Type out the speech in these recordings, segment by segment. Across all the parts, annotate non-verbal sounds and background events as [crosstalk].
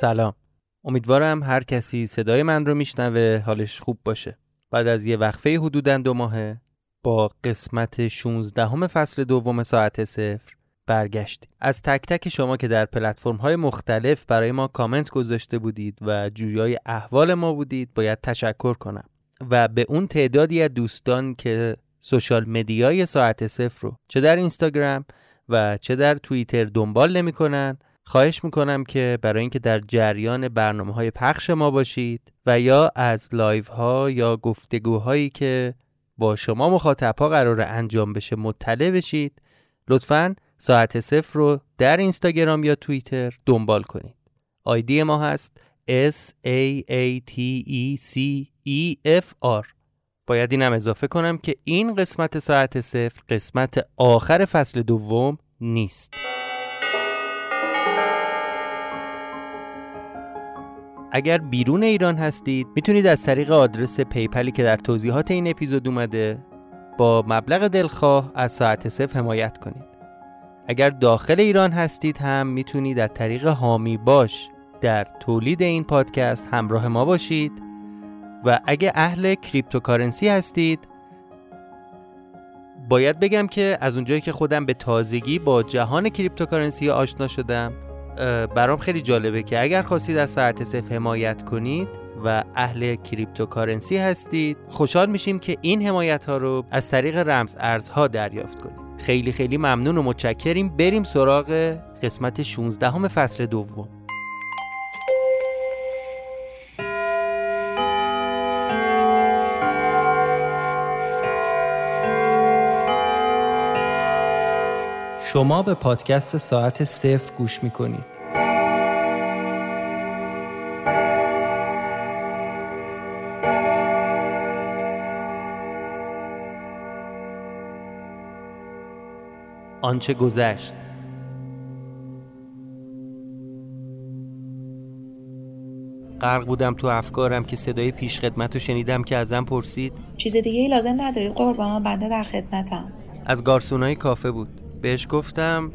سلام. امیدوارم هر کسی صدای من رو میشنوه حالش خوب باشه. بعد از یه وقفه حدوداً دو ماهه با قسمت 16 همه فصل دوم ساعت صفر برگشتیم. از تک تک شما که در پلتفرم های مختلف برای ما کامنت گذاشته بودید و جویای احوال ما بودید باید تشکر کنم. و به اون تعدادی از دوستان که سوشال مدیای ساعت صفر رو چه در اینستاگرام و چه در توییتر دنبال نمی‌کنن خواهش می‌کنم که برای اینکه در جریان برنامه های پخش ما باشید و یا از live ها یا گفتگوهایی که با شما مخاطب ها قرار انجام بشه مطلع بشید لطفا ساعت صفر رو در اینستاگرام یا توییتر دنبال کنید. ID ما هست S A A T E C E F R. باید اینم اضافه کنم که این قسمت ساعت صفر قسمت آخر فصل دوم نیست. اگر بیرون ایران هستید می‌تونید از طریق آدرس PayPal ی که در توضیحات این اپیزود اومده با مبلغ دلخواه از ساعت صفر حمایت کنید. اگر داخل ایران هستید هم می‌تونید از طریق حامی باش در تولید این پادکست همراه ما باشید و اگه اهل cryptocurrency هستید باید بگم که از اونجایی که خودم به تازگی با جهان cryptocurrency آشنا شدم برام خیلی جالبه که اگر خواستید از ساعت صفر حمایت کنید و اهل کریپتوکارنسی هستید خوشحال میشیم که این حمایت ها رو از طریق رمز ارزها دریافت کنید خیلی خیلی ممنون و متشکریم. بریم سراغ قسمت 16 همه فصل دوم. شما به پادکست ساعت صفر گوش می‌کنید. آنچه گذشت. غرق بودم تو افکارم که صدای پیش خدمت رو شنیدم که ازم پرسید. چیز دیگه ای لازم ندارید قربان بنده در خدمتم. از گارسونای کافه بود. بهش گفتم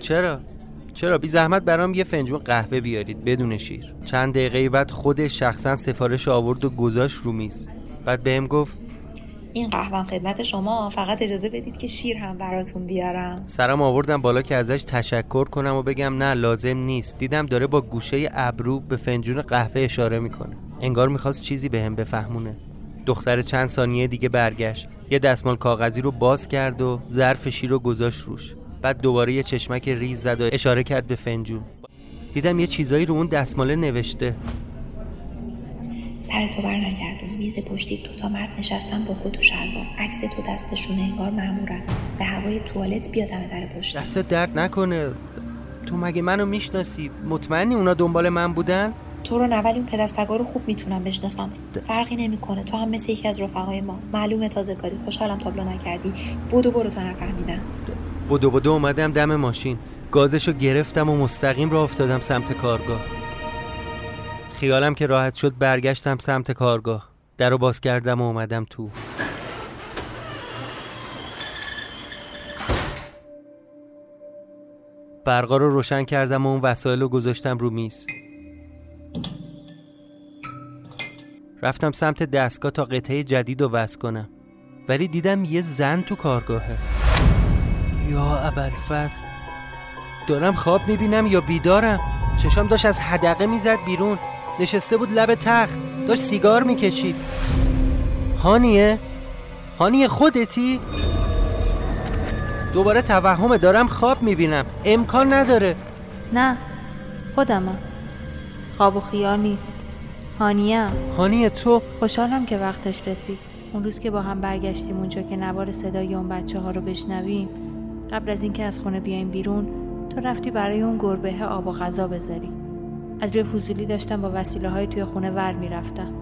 چرا؟ چرا؟ بی زحمت برام یه فنجون قهوه بیارید بدون شیر. چند دقیقه بعد خودش شخصا سفارش آورد و گذاشت رو میز. بعد بهم گفت این قهوه خدمت شما فقط اجازه بدید که شیر هم براتون بیارم. سرم آوردم بالا که ازش تشکر کنم و بگم نه لازم نیست. دیدم داره با گوشه ابرو به فنجون قهوه اشاره می‌کنه. انگار می‌خواست چیزی بهم به بفهمونه. دختر چند ثانیه دیگه برگشت. یه دستمال کاغذی رو باز کرد و ظرف شیر رو گذاشت روش. بعد دوباره یه چشمک ریز زد و اشاره کرد به فنجون. دیدم یه چیزایی رو اون دستماله نوشته. سر تو بر نگردون میز پشتی دو تا مرد نشستن با کت و شلوار. عکس تو دستشونه انگار مامورن به هوای توالت بیا دم در پشت. دست درد نکنه. تو مگه منو می‌شناسی؟ مطمئنی اونا دنبال من بودن؟ تو رو نه اون پدستگا رو خوب می‌تونم بشناسم. فرقی نمی‌کنه. تو هم مثل یکی از رفقای ما. معلومه تازه کاری خوشحالم تابلو نکردی. بودو برو تا نفهمیدم. بودو بودو اومدم دم ماشین. گازشو گرفتم و مستقیم را افتادم سمت کارگاه. خیالم که راحت شد برگشتم سمت کارگاه. در رو باز کردم و اومدم تو. برقا رو روشن کردم و اون وسایل رو گذاشتم رو میز. رفتم سمت دستگاه تا قطعه جدید رو وصل کنم. ولی دیدم یه زن تو کارگاهه. یا ابلفز دارم خواب می‌بینم یا بیدارم؟ چشام داشت از حدقه می‌زد بیرون. نشسته بود لب تخت. داشت سیگار می‌کشید. هانیه؟ هانیه خودتی؟ دوباره توهمه. دارم خواب می‌بینم. امکان نداره. نه خودمم. خواب و خیال نیست. هانیه. هانیه تو؟ خوشحالم که وقتش رسید. اون روز که با هم برگشتیم اونجا که نوار صدای اون بچه ها رو بشنویم قبل از اینکه از خونه بیایم بیرون تو رفتی برای اون گربه آب و غذا بذاری. از روی فضولی داشتم با وسیله های توی خونه ور می‌رفتم.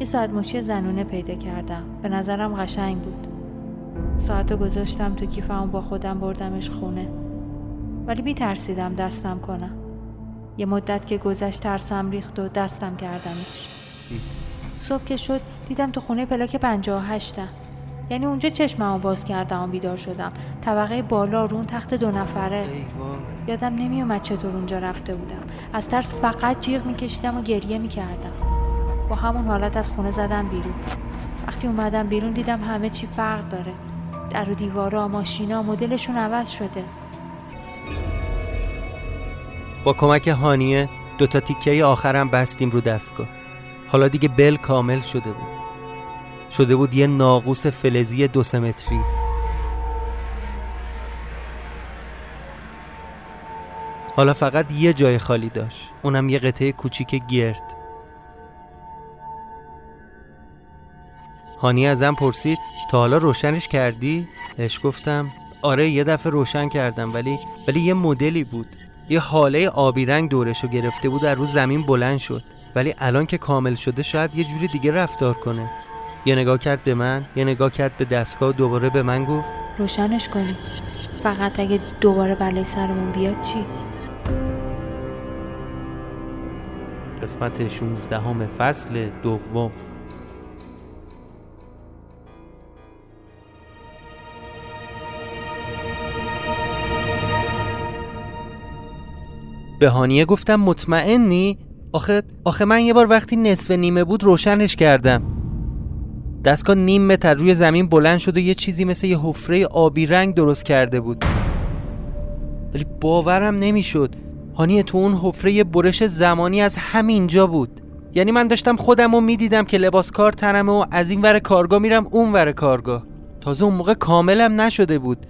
یه ساعت مشی زنونه پیدا کردم. به نظرم قشنگ بود. ساعت رو گذاشتم تو کیفم با خودم بردمش خونه. ولی میترسیدم دستم کنم. یه مدت که گذشت ترسم ریخت و دستم کردمش صبح که شد دیدم تو خونه پلاک پنجاه هشتم یعنی اونجا چشممو باز کردم و بیدار شدم. طبقه بالا رو اون تخت دو نفره. یادم نمیومد چطور اونجا رفته بودم. از ترس فقط جیغ میکشیدم و گریه می‌کردم. با همون حالت از خونه زدم بیرون. وقتی اومدم بیرون دیدم همه چی فرق داره. در و دیوارا ماشینا مدلشون عوض شده. با کمک هانیه دوتا تیکه آخرم بستیم رو دستگاه. حالا دیگه بل کامل شده بود. شده بود یه ناقوس فلزی دو سمتری حالا فقط یه جای خالی داشت. اونم یه قطعه کوچیک گرد. هانی ازم پرسید تا حالا روشنش کردی؟ بهش گفتم آره یه دفعه روشن کردم ولی ولی یه مدلی بود. یه حاله آبی رنگ دورشو گرفته بود در رو زمین بلند شد. ولی الان که کامل شده شاید یه جوری دیگه رفتار کنه. یه نگاه کرد به من یه نگاه کرد به دستگاه و دوباره به من گفت. روشنش کنی. فقط اگه دوباره بلای سرمون بیاد چی؟ قسمت 16 همه فصل دوم. به هانیه گفتم مطمئنی؟ آخه آخه من یه بار وقتی نصف نیمه بود روشنش کردم. دستگاه نیم متر روی زمین بلند شد و یه چیزی مثل یه حفره آبی رنگ درست کرده بود. ولی باورم نمی‌شد. هانیه تو اون حفره برش زمانی از همینجا بود. یعنی من داشتم خودم رو می‌دیدم که لباس کار تنمه و از این ور کارگاه میرم اون ور کارگاه. تازه اون موقع کاملم نشده بود.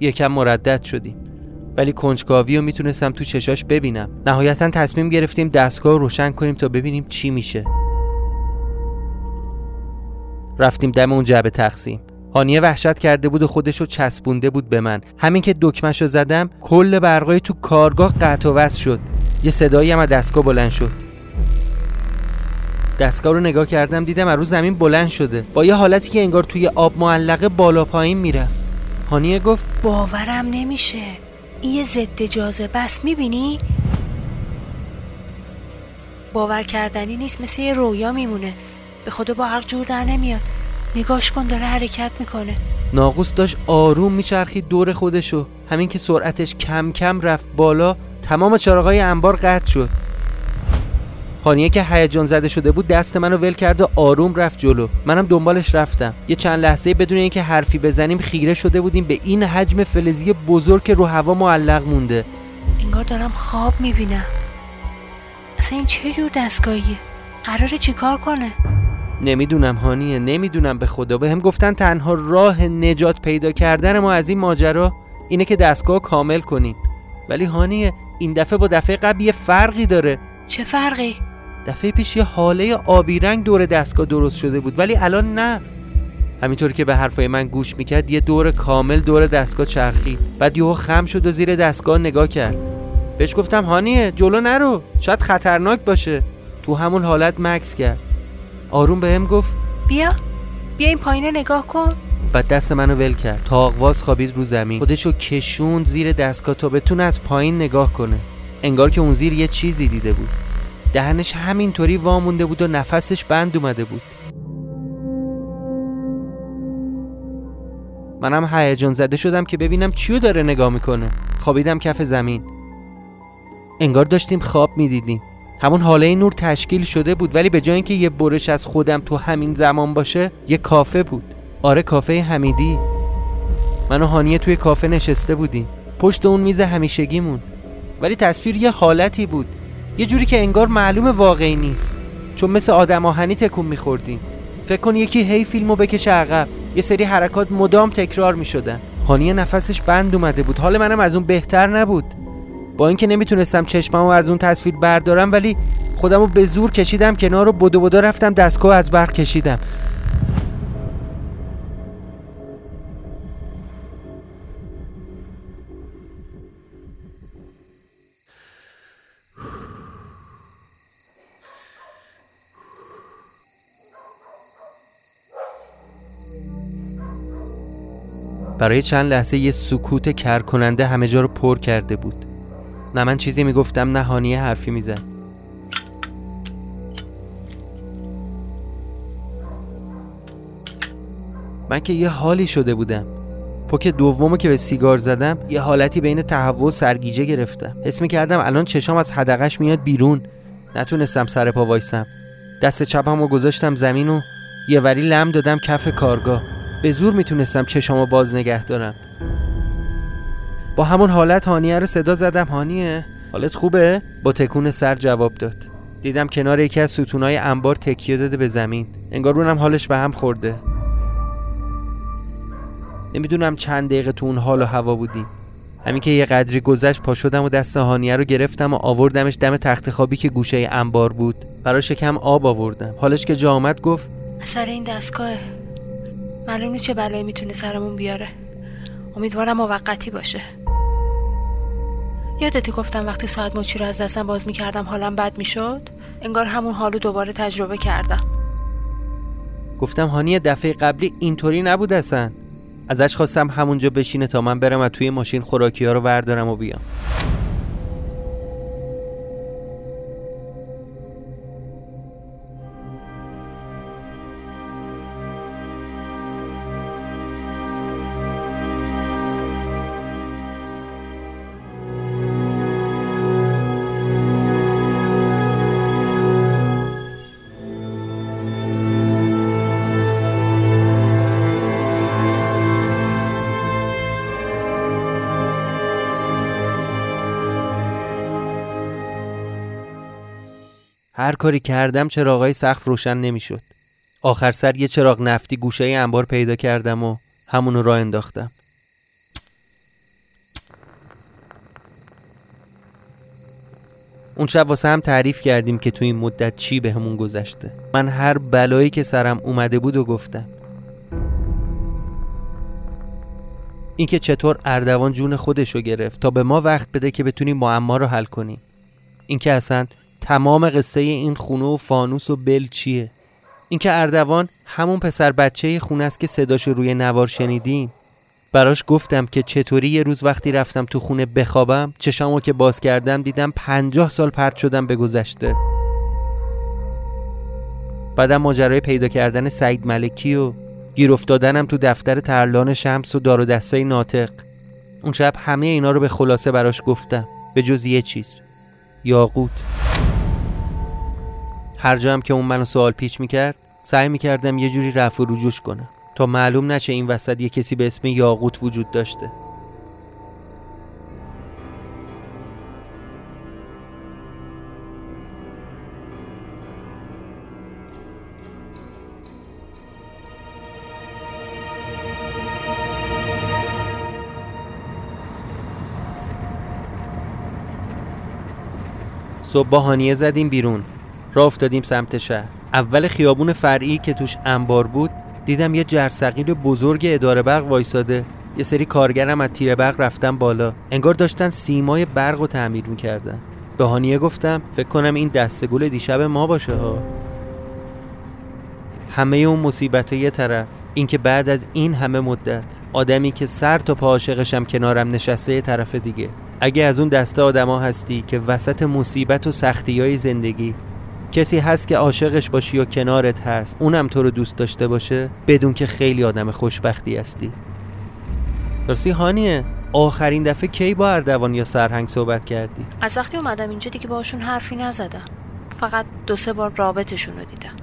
یکم مردد شدیم. ولی کنجکاوی رو می‌تونستم تو چشاش ببینم. نهایتا تصمیم گرفتیم دستگاه رو روشن کنیم تا ببینیم چی میشه. رفتیم دم اون جعبه تقسیم. هانیه وحشت کرده بود و خودش رو چسبونده بود به من. همین که دکمش رو زدم کل برقای تو کارگاه قطع و وصل شد. یه صدایی هم از دستگاه بلند شد. دستگاه رو نگاه کردم دیدم از رو زمین بلند شده. با یه حالتی که انگار توی آب معلقه بالا پایین می‌رفت. هانیه گفت باورم نمیشه. یه ضد جاذبه است می‌بینی؟ باور کردنی نیست مثل یه رویا میمونه. به خدا با عقل جور در نمیاد. نگاش کن داره حرکت می‌کنه. ناقوس داشت آروم میچرخید دور خودشو. همین که سرعتش کم کم رفت بالا تمام چراغای انبار قطع شد. هانیه که هیجان زده شده بود دست منو ول کرد و آروم رفت جلو. منم دنبالش رفتم. یه چند لحظه بدون اینکه حرفی بزنیم خیره شده بودیم به این حجم فلزی بزرگ که رو هوا معلق مونده. انگار دارم خواب می‌بینم. اصلا این چه جور دستگاهیه؟ قراره چیکار کنه؟ نمی‌دونم هانیه نمی‌دونم به خدا. به هم گفتن تنها راه نجات پیدا کردن ما از این ماجرا اینه که دستگاه کامل کنیم. ولی هانیه این دفعه با دفعه قبل یه فرقی داره. چه فرقی؟ دفعه پیش یه حاله آبی رنگ دور دستگاه درست شده بود ولی الان نه. همینطور که به حرفای من گوش می‌کرد یه دور کامل دور دستگاه چرخید. بعد یهو خم شد و زیر دستگاه نگاه کرد. بهش گفتم هانیه جلو نرو. شاید خطرناک باشه. تو همون حالت مکس کرد. آروم به هم گفت بیا بیا این پایینه نگاه کن. بعد دست منو ول کرد. تاقواز خوابید رو زمین. خودشو کشون زیر دستگاه تا بتونه از پایین نگاه کنه. انگار که اون زیر یه چیزی دیده بود. دهنش همینطوری وامونده بود و نفسش بند اومده بود. منم هیجان زده شدم که ببینم چیو داره نگاه می‌کنه. خوابیدم کف زمین. انگار داشتیم خواب می‌دیدیم. همون حاله نور تشکیل شده بود ولی به جای اینکه یه برش از خودم تو همین زمان باشه یه کافه بود. آره کافه حمیدی. من و هانیه توی کافه نشسته بودیم. پشت اون میز همیشگیمون. ولی تصویر یه حالتی بود. یه جوری که انگار معلوم واقعی نیست. چون مثل آدم آهنی تکون میخوردیم. فکر کن یکی هی فیلمو بکشه عقب. یه سری حرکات مدام تکرار می‌شدن. هانیه نفسش بند اومده بود. حال منم از اون بهتر نبود. با اینکه نمی‌تونستم چشممو از اون تصویر بردارم ولی خودمو به زور کشیدم کنار رو بدو بدو رفتم دستگاه از برق کشیدم. برای چند لحظه یه سکوت کر کننده همه جا رو پر کرده بود. نه من چیزی می‌گفتم نه هانیه حرفی می‌زد. من که یه حالی شده بودم. پوک دومو که به سیگار زدم یه حالتی بین تهوع و سرگیجه گرفتم. حس کردم الان چشام از حدقش میاد بیرون. نتونستم سر پا وایسم. دست چپم رو گذاشتم زمین و یه وری لم دادم کف کارگاه. به زور می‌تونستم چشامو باز نگه دارم. با همون حالت هانیه رو صدا زدم. هانیه حالت خوبه؟ با تکون سر جواب داد. دیدم کنار یکی از ستونای انبار تکیه داده به زمین. انگار اونم حالش به هم خورده. نمی‌دونم چند دقیقه تو اون حال و هوا بودیم. همین که یه قدری گذشت پا شدم و دست هانیه رو گرفتم و آوردمش دم تخت خوابی که گوشه انبار بود. براش کم آب آوردم. حالش که جا آمد گفت سر این دستگاه معلوم چه بلایی می‌تونه سرمون بیاره. امیدوارم موقتی باشه. یادتی گفتم وقتی ساعت مچی رو از دستم باز می‌کردم حالم بد می‌شد؟ انگار همون حالو دوباره تجربه کردم. گفتم هانی دفعه قبلی اینطوری نبود اصلا. ازش خواستم همونجا بشینه تا من برم و توی ماشین خوراکی ها رو وردارم و بیام. هر کاری کردم چراغای سقف روشن نمی‌شد. آخر سر یه چراغ نفتی گوشه انبار پیدا کردم و همونو را انداختم. اون شب واسه هم تعریف کردیم که تو این مدت چی به همون گذشته من هر بلایی که سرم اومده بود و گفتم اینکه چطور اردوان جون خودشو گرفت تا به ما وقت بده که بتونیم معما رو حل کنیم اینکه اصلا تمام قصه این خونه و فانوس و بل چیه؟ اینکه اردوان همون پسر بچه خونه است که صداشو روی نوار شنیدیم. براش گفتم که چطوری یه روز وقتی رفتم تو خونه بخوابم چشامو که باز کردم دیدم پنجاه سال پرت شدم به گذشته. بعدم ماجرای پیدا کردن سعید ملکی و گیر افتادنم تو دفتر ترلان شمس و دار و دسته ناطق. اون شب همه اینا رو به خلاصه براش گفتم به جز یه چیز یاقوت. هر جا هم که اون منو سوال پیچ می‌کرد سعی می‌کردم یه جوری رفع و رجوش کنم تا معلوم نشه این وسط یه کسی به اسم یاقوت وجود داشته. صبح با زدیم بیرون. راه افتادیم سمت شهر. اول خیابون فرعی که توش انبار بود دیدم یه جرثقیل بزرگ اداره برق وایساده. یه سری کارگرم از تیر برق رفتن بالا. انگار داشتن سیمای برق رو تعمیر می‌کردن. به هانیه گفتم فکر کنم این دستگول دیشب ما باشه ها. همه اون مصیبت یه طرف. اینکه بعد از این همه مدت آدمی که سر تا پا عاشقشم کنارم نشسته یه طرف دیگه. اگه از اون دسته آدما هستی که وسط مصیبت و سختی های زندگی کسی هست که عاشقش باشی و کنارت هست اونم تو رو دوست داشته باشه؟ بدون که خیلی آدم خوشبختی هستی. راستی هانیه؟ آخرین دفعه کی با اردوان یا سرهنگ صحبت کردی؟ از وقتی اومدم اینجا دیگه باشون حرفی نزدم. فقط دو سه بار رابطشون رو دیدم.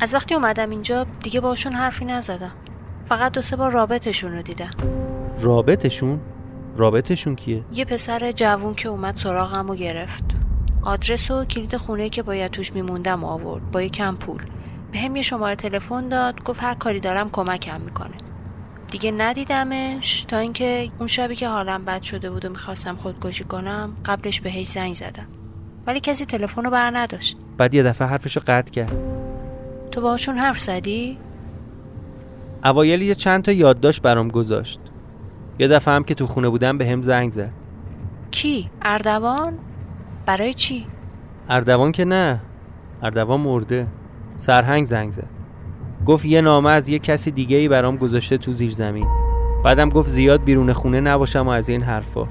از وقتی اومدم اینجا دیگه باشون حرفی نزدم. فقط دو سه بار رابطشون رو دیدم. رابطشون؟ رابطشون کیه؟ یه پسر جوون که اومد سراغم و گرفت. آدرس و کلید خونه که باید توش میموندم آورد. با کم پول. به هم یه شماره تلفن داد. گفت هر کاری دارم کمکم می‌کنه. دیگه ندیدمش. تا اینکه اون شبی که حالم بد شده بود و می‌خواستم خودکشی کنم قبلش بهش زنگ زدم. ولی کسی تلفن رو بر نداشت. بعد یه دفعه حرفش رو قطع کرد. تو باشون حرف زدی؟ اوایل یه چند تا یادداشت برام گذاشت. یه دفعه هم که تو خونه بودم به هم زنگ زد. کی؟ اردوان؟ برای چی؟ اردوان که نه. اردوان مرده. سرهنگ زنگ زد. گفت یه نامه از یه کسی دیگه ای برام گذاشته تو زیر زمین. بعدم گفت زیاد بیرون خونه نباشم و از این حرفا.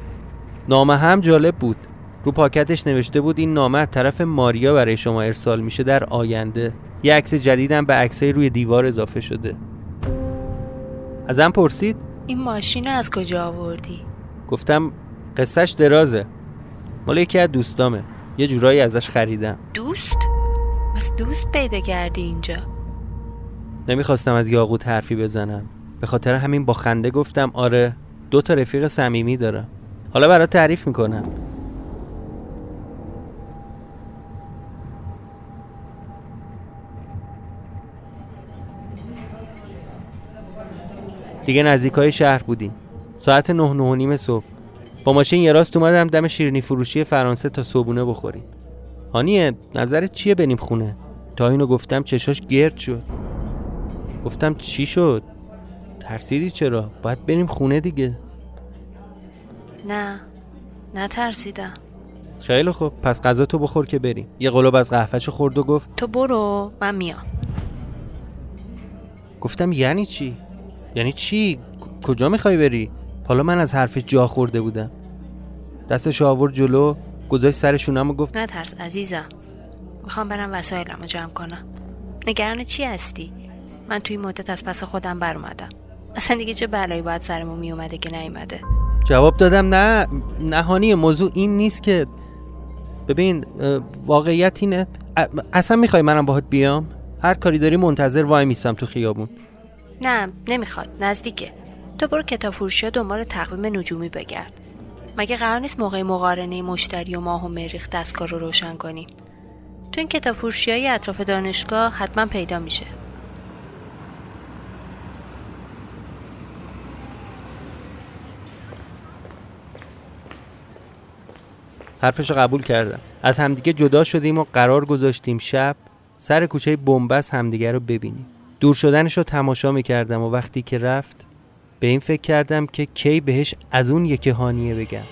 نامه هم جالب بود. رو پاکتش نوشته بود این نامه از طرف ماریا برای شما ارسال میشه در آینده. یه عکس جدیدم به عکسای روی دیوار اضافه شده. ازم پرسید؟ این ماشین از کجا آوردی؟ گفتم قصهش درازه. مال یکی از دوستامه. یه جورایی ازش خریدم. دوست؟ از دوست پیدا کردی اینجا. نمی‌خواستم از یاقوت حرفی بزنم. به خاطر همین با خنده گفتم آره دو تا رفیق صمیمی دارم. حالا برات تعریف می‌کنم. دیگه نزدیک های شهر بودیم. ساعت نه نه و نیم صبح. با ماشین یه راست اومدم دم شیرینی فروشی فرانسه تا صبونه بخوریم. هانیه نظرت چیه بریم خونه؟ تا اینو گفتم چشاش گرد شد. گفتم چی شد؟ ترسیدی چرا؟ باید بریم خونه دیگه. نه نه ترسیدم خیلی خوب پس غذا تو بخور که بریم. یه قلوب از قهفهشو خورد و گفت تو برو من میام. گفتم یعنی چی؟ یعنی چی؟ کجا می‌خوای بری؟ حالا من از حرف جا خورده بودم. دستش آورد جلو گذاشت سر شونم و گفت نترس عزیزم. می‌خوام برم وسایلم رو جمع کنم. نگران چی هستی؟ من توی مدت از پس خودم بر اومدم اصلا دیگه چه بلایی باید سرمون میومده که نیومده؟ جواب دادم نه نهانی موضوع این نیست که ببین واقعیت اینه. اصلا می‌خوای منم باهات بیام؟ هر کاری داری منتظر وای میسم تو خیابون. نه نمی‌خواد. نزدیکه. تو برو کتاب فروشی دنبال تقویم نجومی بگرد. مگه قرار نیست موقع مقارنه مشتری و ماه و مریخ دستگاه رو روشن کنیم تو این کتاب فروشی های اطراف دانشگاه حتما پیدا میشه. حرفش قبول کردم. از همدیگه جدا شدیم و قرار گذاشتیم شب سر کوچه بنبست همدیگه رو ببینیم. دور شدنش رو تماشا می‌کردم و وقتی که رفت به این فکر کردم که کی بهش از اون یکی هانیه بگم.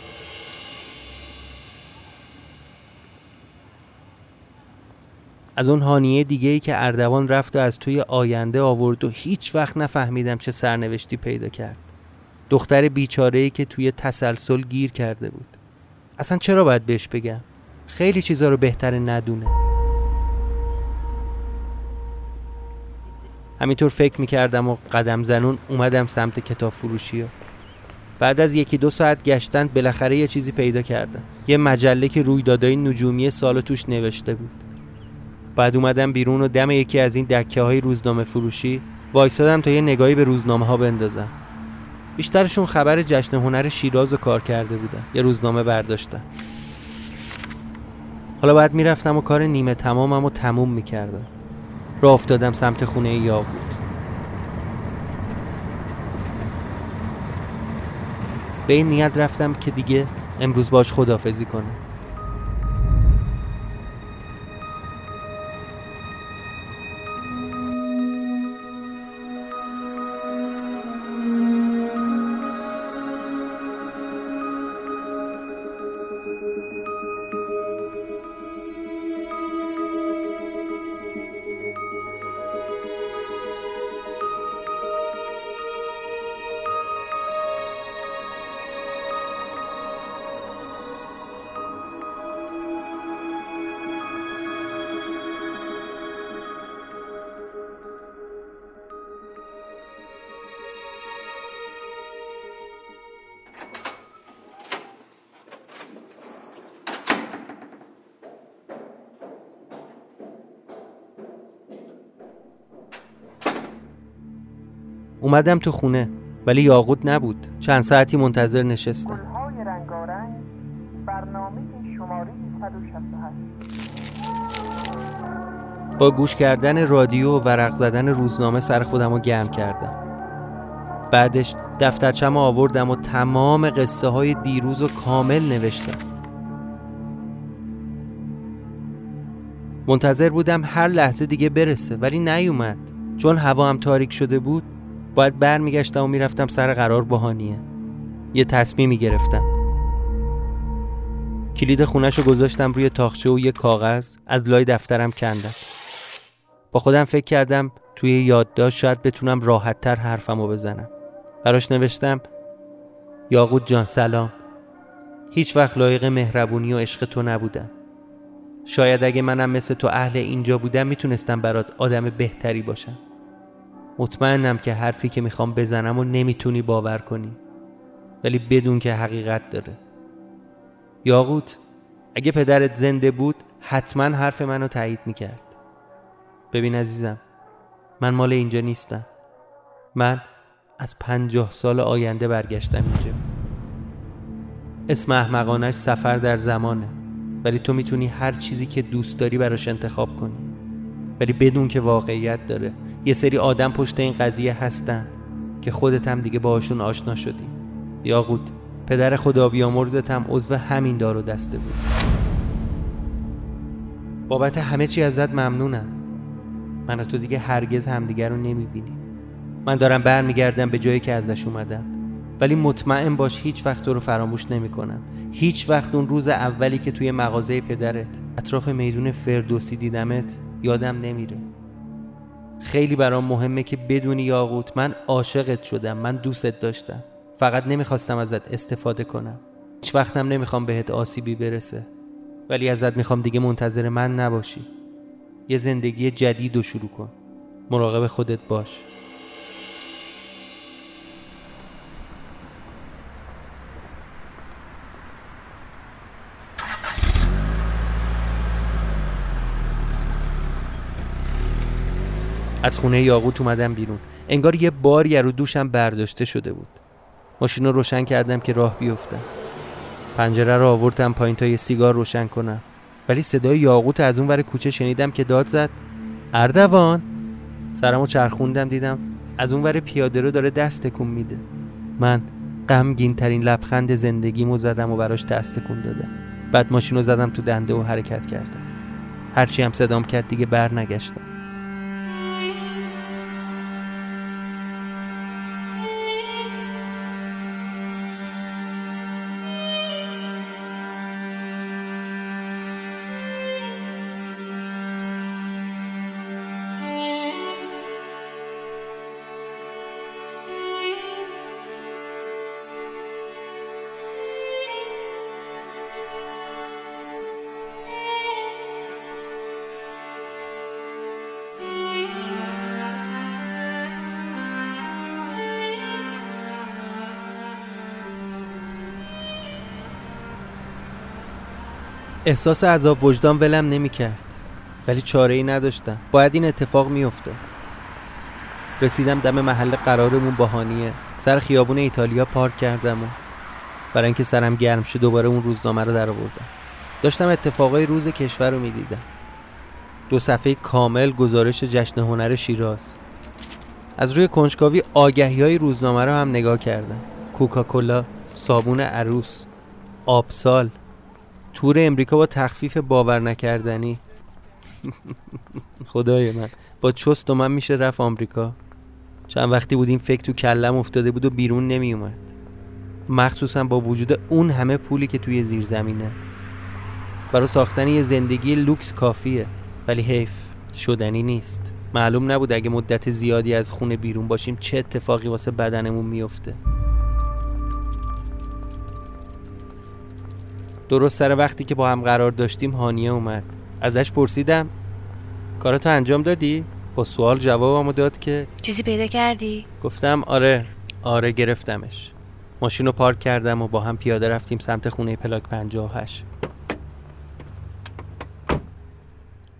از اون هانیه دیگه ای که اردوان رفت و از توی آینده آورد و هیچ وقت نفهمیدم چه سرنوشتی پیدا کرد. دختر بیچاره ای که توی تسلسل گیر کرده بود. اصلا چرا باید بهش بگم؟ خیلی چیزا رو بهتره ندونه. همینطور فکر می‌کردم و قدم زنون اومدم سمت کتاب فروشی ها. بعد از یکی دو ساعت گشتن بالاخره یه چیزی پیدا کردم. یه مجله که رویدادهای نجومی سال توش نوشته بود. بعد اومدم بیرون و دم یکی از این دکه های روزنامه فروشی وایستادم تا یه نگاهی به روزنامه ها بندازم. بیشترشون خبر جشن هنر شیراز رو کار کرده بودن. یه روزنامه برداشتم حالا باید می‌رفتم و کار نیمه تمامم و تموم می‌کردم. را افتادم سمت خونه یاقوت به این نیت رفتم که دیگه امروز باش خدافزی کنم. اومدم تو خونه ولی یاقوت نبود. چند ساعتی منتظر نشستم. با گوش کردن رادیو و ورق زدن روزنامه سر خودم رو گرم کردم. بعدش دفترچم آوردم و تمام قصه های دیروز و کامل نوشتم. منتظر بودم هر لحظه دیگه برسه ولی نیومد. چون هوا هم تاریک شده بود باید برمیگشتم و می‌رفتم سر قرار بهانیه. یه تصمیمی گرفتم. کلید خونش رو گذاشتم روی تاخچه و یه کاغذ از لای دفترم کندم. با خودم فکر کردم توی یادداشت شاید بتونم راحتتر حرفمو بزنم. براش نوشتم یاقوت جان سلام. هیچ وقت لایق مهربونی و عشق تو نبودم. شاید اگه منم مثل تو اهل اینجا بودم می‌تونستم برات آدم بهتری باشم. مطمئنم که حرفی که می‌خوام بزنم و نمی‌تونی باور کنی. ولی بدون که حقیقت داره. یاقوت اگه پدرت زنده بود حتما حرف منو تایید می‌کرد. ببین عزیزم من مال اینجا نیستم. من از پنجاه سال آینده برگشتم اینجا. اسم احمقانش سفر در زمانه. ولی تو می‌تونی هر چیزی که دوست داری براش انتخاب کنی. ولی بدون که واقعیت داره. یه سری آدم پشت این قضیه هستن که خودت هم دیگه باهاشون آشنا شدی. یاقوت پدر خدا بیامرزت هم عضو همین دار و دسته بود. بابت همه چی ازت ممنونم. من و تو دیگه هرگز همدیگر رو نمی‌بینیم. من دارم برمیگردم به جایی که ازش اومدم. ولی مطمئن باش هیچ وقت تو رو فراموش نمی‌کنم. هیچ وقت اون روز اولی که توی مغازه پدرت اطراف میدون فردوسی دیدمت یادم نمیره. خیلی برام مهمه که بدونی یاقوت من عاشقت شدم من دوستت داشتم. فقط نمی‌خواستم ازت استفاده کنم. هیچ وقتم نمی‌خوام بهت آسیبی برسه. ولی ازت می‌خوام دیگه منتظر من نباشی. یه زندگی جدید رو شروع کن. مراقب خودت باش. از خونه یاقوت اومدم بیرون. انگار یه باری رو دوشم برداشته شده بود. ماشین رو روشن کردم که راه بیفتم. پنجره رو آوردم پایین تا یه سیگار روشن کنم. ولی صدای یاقوت از اون ور کوچه شنیدم که داد زد. اردوان! سرمو چرخوندم دیدم از اون ور پیاده رو داره دست تکون میده. من غمگین ترین لبخند زندگیمو زدم و براش دست تکون دادم. بعد ماشین رو زدم تو دنده و حرکت کردم. هرچی هم صدام کرد دیگه بر نگشتم احساس عذاب وجدان ولم نمی‌کرد. ولی چاره ای نداشتم. باید این اتفاق میافتاد. رسیدم دم محل قرارمون با هانیه سر خیابون ایتالیا پارک کردم و برای اینکه سرم گرم شد دوباره اون روزنامه رو در آوردم. داشتم اتفاقای روز کشور رو می‌دیدم. دو صفحه کامل گزارش جشن هنر شیراز. از روی کنجکاوی آگهی های روزنامه رو هم نگاه کردم. کوکاکولا صابون عروس آبسال تور امریکا با تخفیف باور نکردنی. [laughs] خدای من. با چست و من میشه رفت آمریکا. چند وقتی بود این فکر تو کلم افتاده بود و بیرون نمی اومد مخصوصا با وجود اون همه پولی که توی زیر زمینه برای ساختن یه زندگی لوکس کافیه ولی حیف شدنی نیست. معلوم نبود اگه مدت زیادی از خونه بیرون باشیم چه اتفاقی واسه بدنمون میفته. درست سر وقتی که با هم قرار داشتیم هانیه اومد. ازش پرسیدم کارتو انجام دادی؟ با سوال جوابمو داد که چیزی پیدا کردی؟ گفتم آره آره گرفتمش. ماشین رو پارک کردم و با هم پیاده رفتیم سمت خونه پلاک 58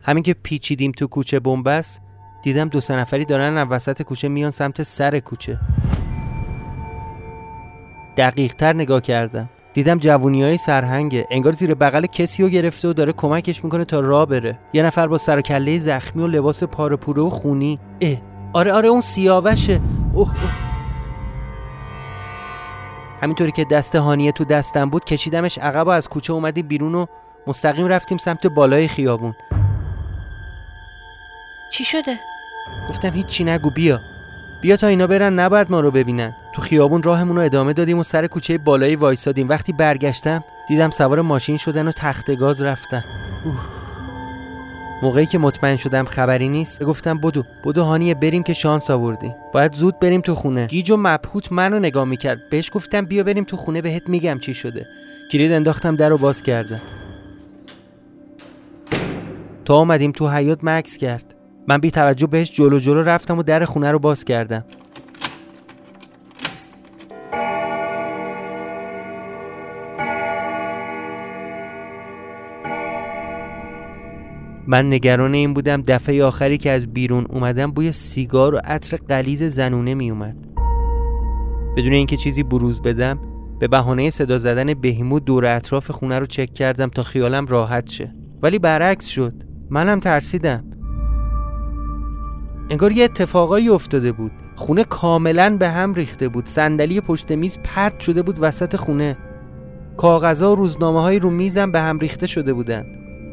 همین که پیچیدیم تو کوچه بنبست دیدم دو سه نفری دارن از وسط کوچه میان سمت سر کوچه. دقیق تر نگاه کردم. دیدم جوونی های سرهنگه. انگار زیر بغل کسی رو گرفته و داره کمکش می‌کنه تا راه بره. یه نفر با سر کله زخمی و لباس پاره و خونی. اه. آره آره اون سیاوشه. اوه, اوه. همینطوری که دست هانیه تو دستم بود کشیدمش عقب و از کوچه اومدیم بیرون و مستقیم رفتیم سمت بالای خیابون. چی شده؟ گفتم هیچی نگو بیا. بیا تا اینا برن نباید ما رو ببینن. تو خیابون راهمون رو ادامه دادیم و سر کوچه بالایی وایسادیم. وقتی برگشتم دیدم سوار ماشین شدن و تخت گاز رفتن. موقعی که مطمئن شدم خبری نیست گفتم بدو بدو هانیه بریم که شانس آوردیم. باید زود بریم تو خونه. گیج و مبهوت منو نگاه می‌کرد. بهش گفتم بیا بریم تو خونه بهت میگم چی شده. کلید انداختم در رو باز کردم. تا آمدیم تو حیات مکس کرد. من بی توجه بهش جلو جلو رفتم و در خونه رو باز کردم. من نگران این بودم دفعه آخری که از بیرون اومدم بوی سیگار و عطر قلیز زنونه می اومد. بدون اینکه چیزی بروز بدم به بهانه صدا زدن بهیمو دور اطراف خونه رو چک کردم تا خیالم راحت شه. ولی برعکس شد. منم ترسیدم. انگار یه اتفاقایی افتاده بود. خونه کاملا به هم ریخته بود. صندلی پشت میز پرت شده بود وسط خونه. کاغذها و روزنامه های رو میزم به هم ریخته شده بودن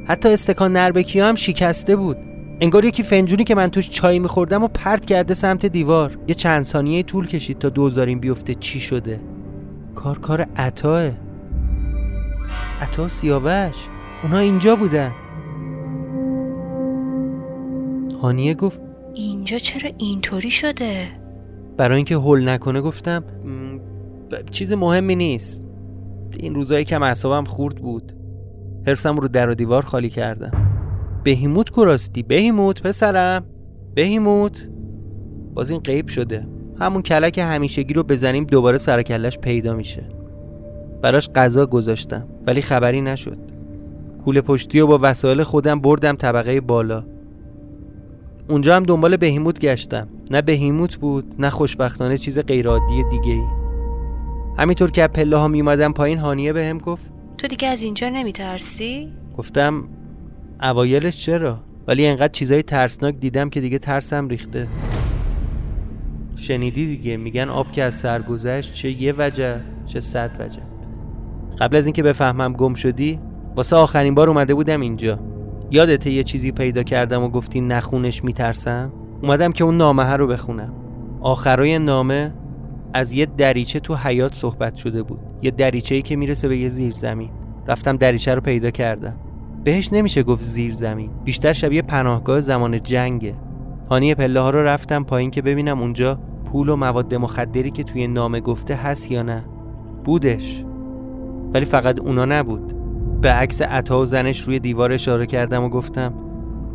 حتی استکان نربکی هم شکسته بود. انگار یکی فنجونی که من توش چای میخوردم و پرت کرده سمت دیوار. یه چند ثانیه طول کشید تا دوزارین بیفته چی شده. کار کار عطاه. عطا سیاوش. اونا اینجا بودن. هانیه گفت اینجا چرا اینطوری شده؟ برای اینکه هول نکنه گفتم چیز مهمی نیست. این روزایی که اعصابم خورد بود. حرسم رو در و دیوار خالی کردم. بهیموت کراستی بهیموت پسرم بهیموت. باز این قیب شده. همون کلک همیشگی رو بزنیم دوباره سرکلش پیدا میشه. براش غذا گذاشتم ولی خبری نشد. کوله پشتی و با وسایل خودم بردم طبقه بالا. اونجا هم دنبال بهیموت گشتم. نه بهیموت بود نه خوشبختانه چیز غیرعادی دیگه ای همینطور که پله ها میومدم پایین هانیه بهم به گفت تو دیگه از اینجا نمیترسی؟ گفتم اوایلش چرا؟ ولی انقدر چیزای ترسناک دیدم که دیگه ترسم ریخته. شنیدی دیگه میگن آب که از سر گذشت چه یه وجه چه صد وجه قبل از اینکه بفهمم گم شدی واسه آخرین بار اومده بودم اینجا. یادته یه چیزی پیدا کردم و گفتی نخونش میترسم؟ اومدم که اون نامه رو بخونم. آخرای نامه از یه دریچه تو حیات صحبت شده بود. یه دریچه ای که می‌رسه به یه زیر زمین. رفتم دریچه رو پیدا کردم. بهش نمیشه گفت زیر زمین. بیشتر شبیه پناهگاه زمان جنگه هانی پله ها رو رفتم پایین که ببینم اونجا پول و مواد مخدری که توی نامه گفته هست یا نه. بودش. ولی فقط اونا نبود. به عکس عطا و زنش روی دیوار اشاره کردم و گفتم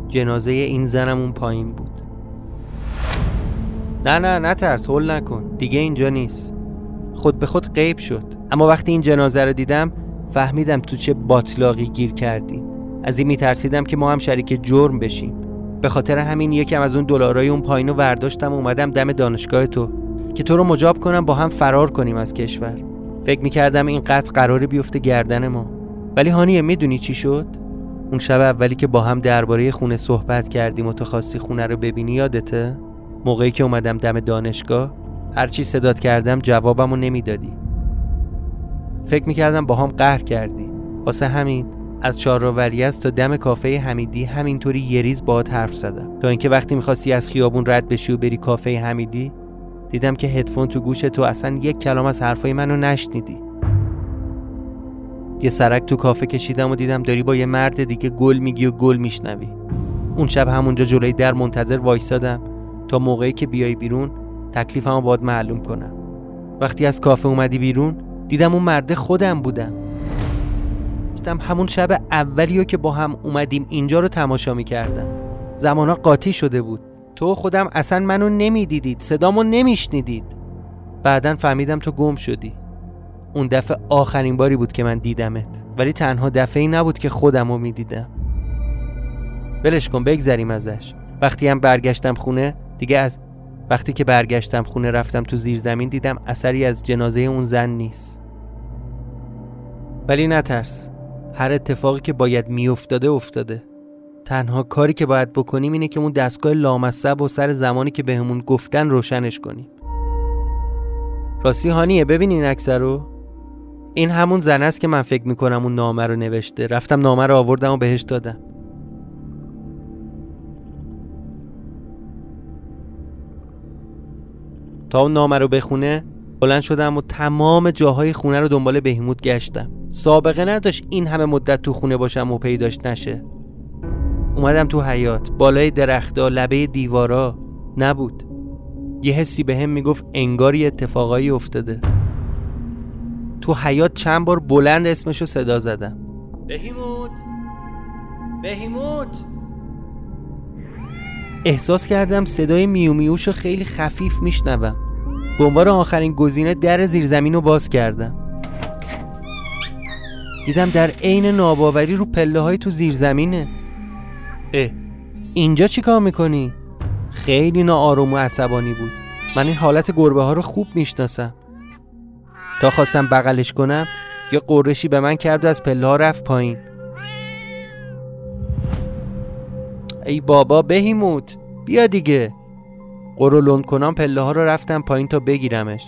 جنازه این زنم اون پایین بود. نه نه نه ترس هول نکن دیگه اینجا نیست. خود به خود غیب شد. اما وقتی این جنازه رو دیدم فهمیدم تو چه باطلاقی گیر کردیم. از این میترسیدم که ما هم شریک جرم بشیم. به خاطر همین یکم از اون دلارای اون پایین رو ورداشتم اومدم دم دانشگاه تو که تو رو مجاب کنم با هم فرار کنیم از کشور. فکر می‌کردم این قطع قراری بیفته گردن ما. ولی هانیه می‌دونی چی شد؟ اون شب اولی که با هم درباره خونه صحبت کردیم و تو خواستی خونه رو ببینی یادته؟ موقعی که اومدم دم دانشگاه هرچی صدات کردم جوابمو نمی‌دادی. فکر می‌کردم با هم قهر کردی. واسه همین از چهارراولیعصر تا دم کافه حمیدی همینطوری یه ریز باهات حرف زدم. تا اینکه وقتی می‌خواستی از خیابون رد بشی و بری کافه حمیدی دیدم که هدفون تو گوش تو اصلا یک کلام از حرفای منو نشنیدی. یه سرک تو کافه کشیدم و دیدم داری با یه مرد دیگه گل میگی و گل میشنوی. اون شب همونجا جلوی در منتظر وایسادم تا موقعی که بیای بیرون تکلیفمو باید معلوم کنم. وقتی از کافه اومدی بیرون دیدم اون مرده خودم بودم. دیدم همون شب اولیو که با هم اومدیم اینجا رو تماشا می‌کردم. زمانا قاطی شده بود. تو خودم اصلا منو نمی‌دیدید صدامو نمیشنیدید. بعدا فهمیدم تو گم شدی. اون دفعه آخرین باری بود که من دیدمت. ولی تنها دفعه ای نبود که خودمو می‌دیدم. ولش کن بگذریم ازش. وقتی هم برگشتم خونه دیگه از وقتی که برگشتم خونه رفتم تو زیر زمین دیدم اثری از جنازه اون زن نیست. ولی نترس. هر اتفاقی که باید میافتاده افتاده. تنها کاری که باید بکنیم اینه که اون دستگاه لامصب و سر زمانی که بهمون گفتن روشنش کنیم. راستی هانیه ببین این اکثر رو این همون زن است که من فکر می‌کنم اون نامه رو نوشته. رفتم نامه رو آوردم و بهش دادم. تا اون نامه رو بخونه بلند شدم و تمام جاهای خونه رو دنبال بهیموت گشتم. سابقه نداشت این همه مدت تو خونه باشم و پیداش نشه. اومدم تو حیات بالای درختا لبه دیوارا نبود. یه حسی به هم می‌گفت انگاری اتفاقایی افتاده. تو حیات چند بار بلند اسمشو صدا زدم. بهیموت. بهیموت. احساس کردم صدای میومیوش رو خیلی خفیف میشنوم. به عنوان آخرین گزینه در زیرزمین رو باز کردم. دیدم در عین ناباوری رو پله های تو زیرزمینه. اه اینجا چی کار می‌کنی؟ خیلی ناآروم و عصبانی بود. من این حالت گربه ها رو خوب می‌شناسم. تا خواستم بغلش کنم یه قرشی به من کرد و از پله ها رفت پایین. ای بابا بهیموت بیا دیگه. قرولون کنم پله ها رو رفتم پایین تا بگیرمش.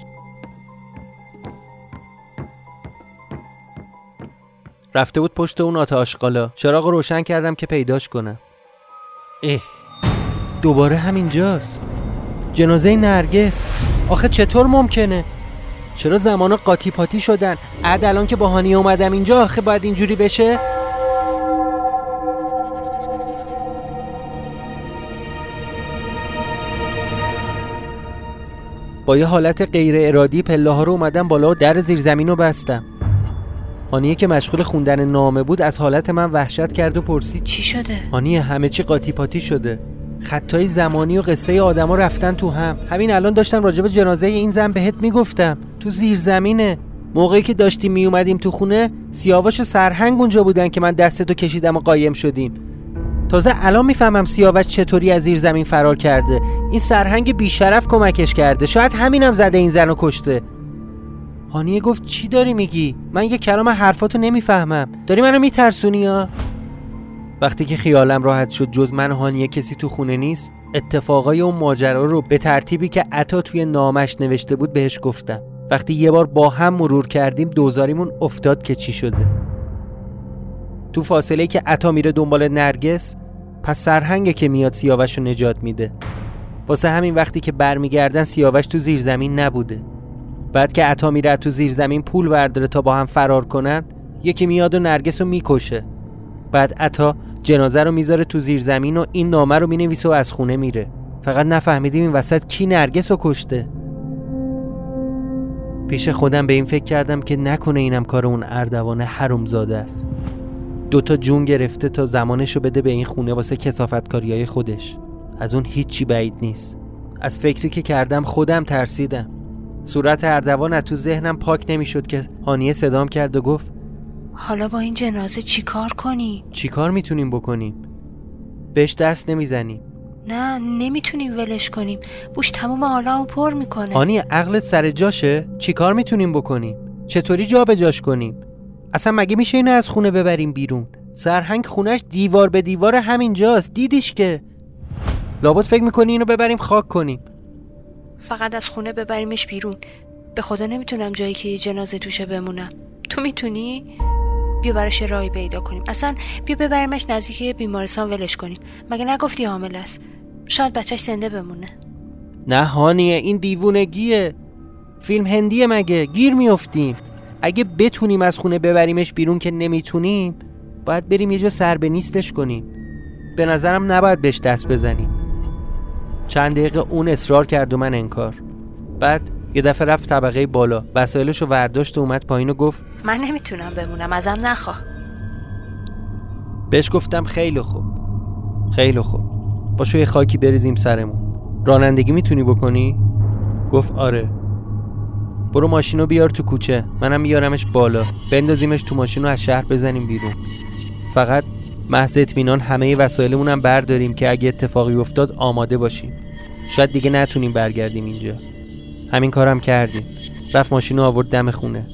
رفته بود پشت اون آتا آشقالا. چراغ روشن کردم که پیداش کنم. اه. دوباره همینجاست. جنازه نرگس. آخه چطور ممکنه؟ چرا زمان قاطی پاتی شدن؟ عد الان که با هانی اومدم اینجا آخه باید اینجوری بشه؟ با یه حالت غیر ارادی پله ها رو اومدم بالا و در زیر زمین رو بستم. هانیه که مشغول خوندن نامه بود از حالت من وحشت کرد و پرسید چی شده؟ هانیه همه چی قاطی پاتی شده. خطای زمانی و قصه آدما رفتن تو هم. همین الان داشتم راجب جنازه این زن بهت می‌گفتم. تو زیر زمینه. موقعی که داشتیم میومدیم تو خونه سیاوش و سرهنگ اونجا بودن که من دستتو کشیدم و قایم شدیم. تازه الان می‌فهمم سیاوش چطوری از زیر زمین فرار کرده. این سرهنگ بیشرف کمکش کرده. شاید همینم زده این زن رو کشته. هانیه گفت چی داری میگی؟ من یه کلام حرفاتو نمی‌فهمم. داری منو میترسونی یا؟ وقتی که خیالم راحت شد جز من هانیه کسی تو خونه نیست اتفاقای اون ماجرا رو به ترتیبی که عطا توی نامش نوشته بود بهش گفتم. وقتی یه بار با هم مرور کردیم دوزاریمون افتاد که چی شده. تو فاصله که عطا میره دنبال نرگس پس سرهنگه که میاد سیاوش رو نجات میده. واسه همین وقتی که برمیگردن سیاوش تو زیر زمین نبوده. بعد که عطا میره تو زیر زمین پول ورداره تا با هم فرار کنن یکی میاد و نرگس رو می‌کشه. بعد عطا جنازه رو می‌ذاره تو زیر زمین و این نامه رو می‌نویسه و از خونه میره. فقط نفهمیدیم این وسط کی نرگس رو کشته. پیش خودم به این فکر کردم که نکنه اینم کار اون اردوان حرومزاده است. دوتا جون گرفته تا زمانش رو بده به این خونه واسه کسافتکاری های خودش. از اون هیچی بعید نیست. از فکری که کردم خودم ترسیدم. صورت اردوان از تو ذهنم پاک نمی‌شد که هانیه صدام کرد و گفت حالا با این جنازه چیکار کنی؟ چیکار می‌تونیم بکنیم؟ بهش دست نمی‌زنیم. نه نمی‌تونیم ولش کنیم. بوش تموم حالا پر می‌کنه. هانی عقلت سر جاشه. چیکار می‌تونیم بکنیم؟ چطوری جا به جاش کنیم؟ اصلا مگه میشه اینو از خونه ببریم بیرون؟ سرهنگ خونش دیوار به دیوار همینجاست. دیدیش که. لابد فکر می‌کنی اینو ببریم خاک کنیم؟ فقط از خونه ببریمش بیرون. به خدا نمی‌تونم جایی که یه جنازه توشه بمونم. تو می‌تونی؟ بیا براش راهی پیدا کنیم. اصلا بیا ببریمش نزدیک بیمارستان ولش کنیم. مگه نگفتی حامل است؟ شاید بچهش زنده بمونه. نه هانیه این دیوونگیه. فیلم هندیه مگه؟ گیر میافتیم. اگه بتونیم از خونه ببریمش بیرون که نمی‌تونیم باید بریم یه جا سر به نیستش کنیم. به نظرم نباید بهش دست بزنیم. چند دقیقه اون اصرار کرد و من انکار. بعد یه دفعه رفت طبقه بالا. وسایلشو ورداشت و اومد پایین و گفت من نمی‌تونم بمونم ازم نخواه بهش گفتم خیلی خوب. خیلی خوب. باشو یه خاکی بریزیم سرمون. رانندگی می‌تونی بکنی؟ گفت آره. برو ماشینو بیار تو کوچه. منم میارمش بالا. بندازیمش تو ماشین رو از شهر بزنیم بیرون. فقط محض اطمینان همه وسایلمون هم برداریم که اگه اتفاقی افتاد آماده باشیم. شاید دیگه نتونیم برگردیم اینجا. همین کارم کردیم رفت ماشین رو آورد دم خونه.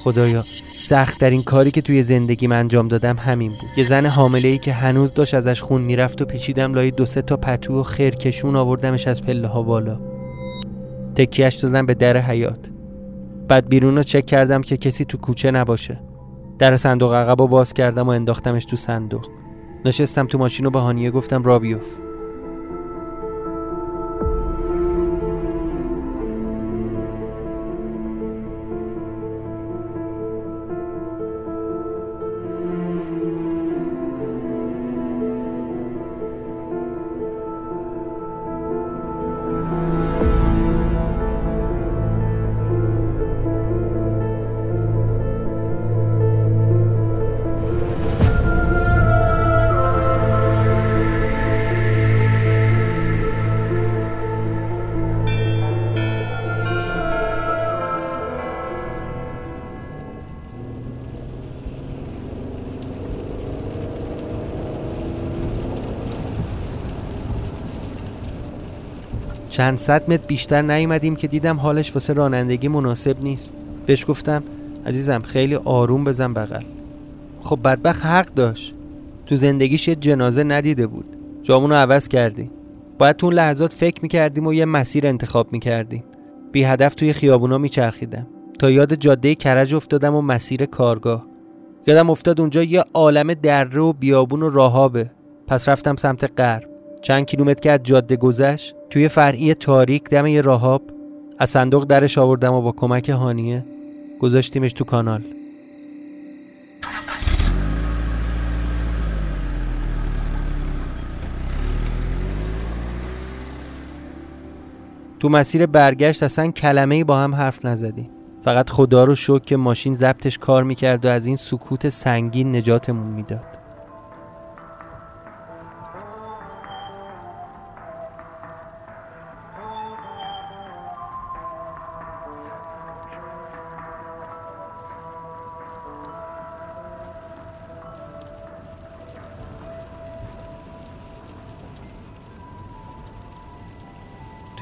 خدایا سخت در این کاری که توی زندگیم انجام دادم همین بود. یه زن حامله ای که هنوز داشت ازش خون می‌رفت و پیچیدم لای دو سه تا پتو و خرکشون آوردمش از پله ها بالا. تکیهش دادم به در حیات بعد بیرون رو چک کردم که کسی تو کوچه نباشه. در صندوق عقب رو باز کردم و انداختمش تو صندوق. نشستم تو ماشین و به هانیه گفتم را بیفت چند صد متر بیشتر نیومدیم که دیدم حالش واسه رانندگی مناسب نیست. بهش گفتم عزیزم خیلی آروم بزن بغل. خب بدبخ حق داشت. تو زندگیش یه جنازه ندیده بود. جامونو عوض کردیم. باید تو اون لحظات فکر می‌کردیم و یه مسیر انتخاب می‌کردیم. بی هدف توی خیابونا میچرخیدم. تا یاد جاده کرج افتادم و مسیر کارگاه. یادم افتاد اونجا یه عالم دره و بیابون و راهابه. پس رفتم سمت غرب. چند کیلومتر که از جاده گذشت توی فرعی تاریک دم یه راهاب از صندوق درش آوردم و با کمک هانیه گذاشتیمش تو کانال. تو مسیر برگشت اصلا کلمه ای با هم حرف نزدیم. فقط خدا رو شکر که ماشین ضبطش کار می‌کرد و از این سکوت سنگین نجاتمون می‌داد.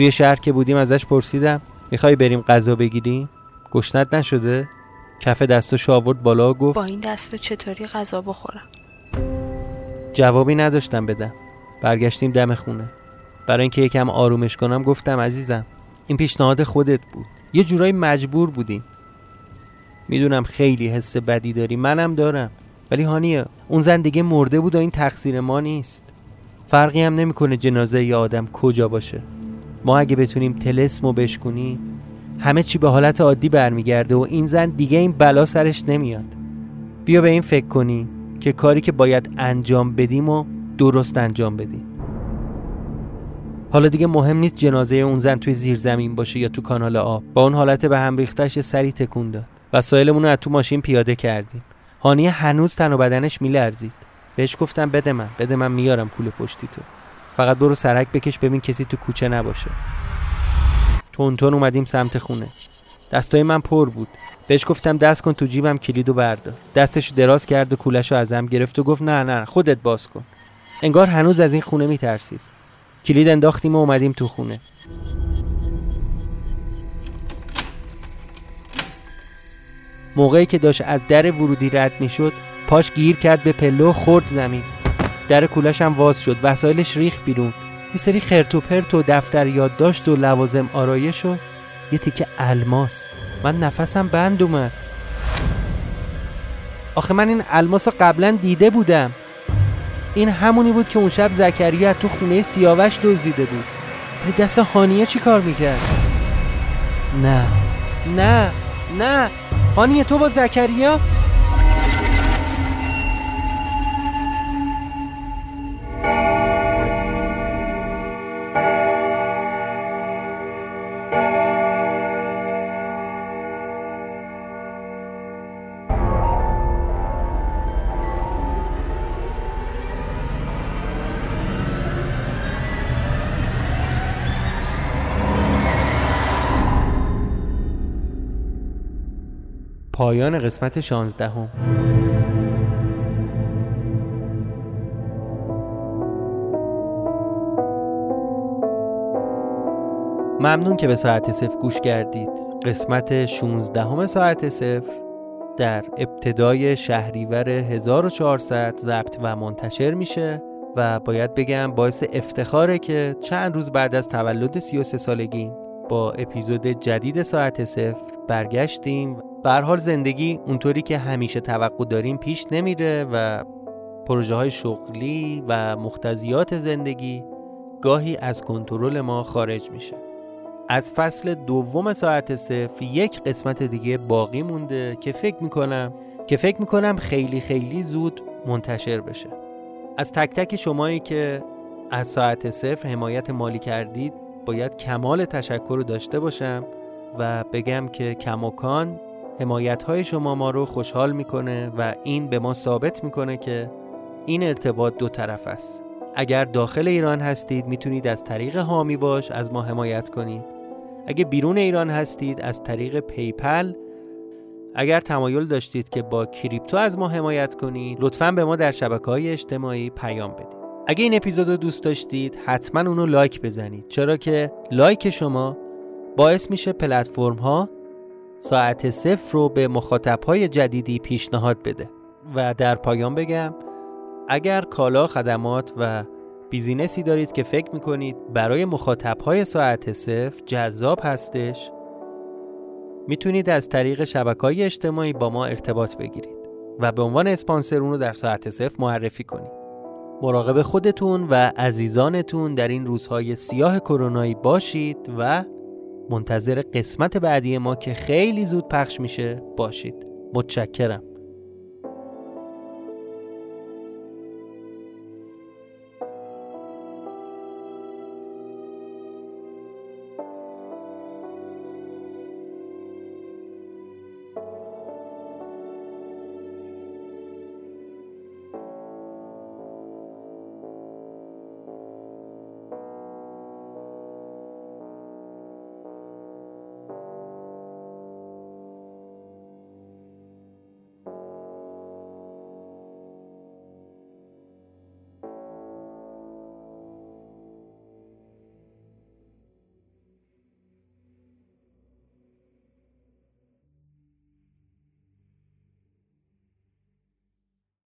توی شهر که بودیم ازش پرسیدم می‌خوای بریم غذا بگیریم؟ گشنت نشده؟ کف دستو آورد بالا و گفت با این دستو چطوری غذا بخورم؟ جوابی نداشتم بدم. برگشتیم دم خونه. برای اینکه یکم آرومش کنم گفتم عزیزم این پیشنهاد خودت بود. یه جورایی مجبور بودیم. می‌دونم خیلی حس بدی داری منم دارم. ولی هانیه اون زن دیگه مرده بود و این تقصیر ما نیست. فرقی هم نمی‌کنه جنازه یه آدم کجا باشه. ما اگه بتونیم تلسمو بشکنیم همه چی به حالت عادی برمیگرده و این زن دیگه این بلا سرش نمیاد. بیا به این فکر کنی که کاری که باید انجام بدیم و درست انجام بدیم. حالا دیگه مهم نیست جنازه اون زن توی زیر زمین باشه یا تو کانال آب. با اون حالت به هم ریختش سری تکون داد. وسایلمون رو از تو ماشین پیاده کردیم. هانیه هنوز تن و بدنش میلرزید. بهش گفتم بده من بده من میارم کول پشتی تو فقط برو سرک بکش ببین کسی تو کوچه نباشه. تون اومدیم سمت خونه. دستای من پر بود. بهش گفتم دست کن تو جیبم کلیدو بردار. دستش دراز کرد و کولش رو ازم گرفت و گفت نه نه خودت باز کن. انگار هنوز از این خونه میترسید. کلید انداختیم و اومدیم تو خونه. موقعی که داشت از در ورودی رد می‌شد پاش گیر کرد به پلو خورد زمین. در کولش هم واز شد. وسایلش ریخ بیرون. یه سری خرت و پرت و دفتر یادداشت و لوازم آرایش و یه تیکه الماس. من نفسم بند اومد. آخه من این الماس رو قبلا دیده بودم. این همونی بود که اون شب زکریا تو خونه سیاوش دزدیده بود. ولی دست خانیه چی کار می‌کرد؟ نه. نه. نه. خانیه تو با زکریا؟ پایان قسمت شانزدهم. ممنون که به ساعت صفر گوش کردید. قسمت 16 همه ساعت صفر در ابتدای شهریور 1400 ضبط و منتشر میشه و باید بگم باعث افتخاره که چند روز بعد از تولد 33 سالگی با اپیزود جدید ساعت صفر برگشتیم به حال زندگی اونطوری که همیشه توقع داریم پیش نمیره و پروژه های شغلی و مختزیات زندگی گاهی از کنترل ما خارج میشه. از فصل دوم ساعت صفر یک قسمت دیگه باقی مونده که فکر می‌کنم که فکر می‌کنم خیلی خیلی زود منتشر بشه. از تک تک شمایی که از ساعت صفر حمایت مالی کردید باید کمال تشکر رو داشته باشم و بگم که کماکان حمایت های شما ما رو خوشحال می‌کنه و این به ما ثابت می‌کنه که این ارتباط دو طرف است. اگر داخل ایران هستید می‌تونید از طریق هامی باش از ما حمایت کنید. اگه بیرون ایران هستید از طریق پیپل. اگر تمایل داشتید که با کریپتو از ما حمایت کنید لطفا به ما در شبکه های اجتماعی پیام بدید. اگه این اپیزود رو دوست داشتید حتما اونو لایک بزنید. چرا که لایک شما باعث میشه پلتفرم ها ساعت صفر رو به مخاطب های جدیدی پیشنهاد بده و در پایان بگم اگر کالا خدمات و business ی دارید که فکر می‌کنید برای مخاطب های ساعت صفر جذاب هستش می‌تونید از طریق شبکه اجتماعی با ما ارتباط بگیرید و به عنوان اسپانسر اون رو در ساعت صفر معرفی کنید. مراقب خودتون و عزیزانتون در این روزهای سیاه کرونایی باشید و منتظر قسمت بعدی ما که خیلی زود پخش میشه. باشید. متشکرم.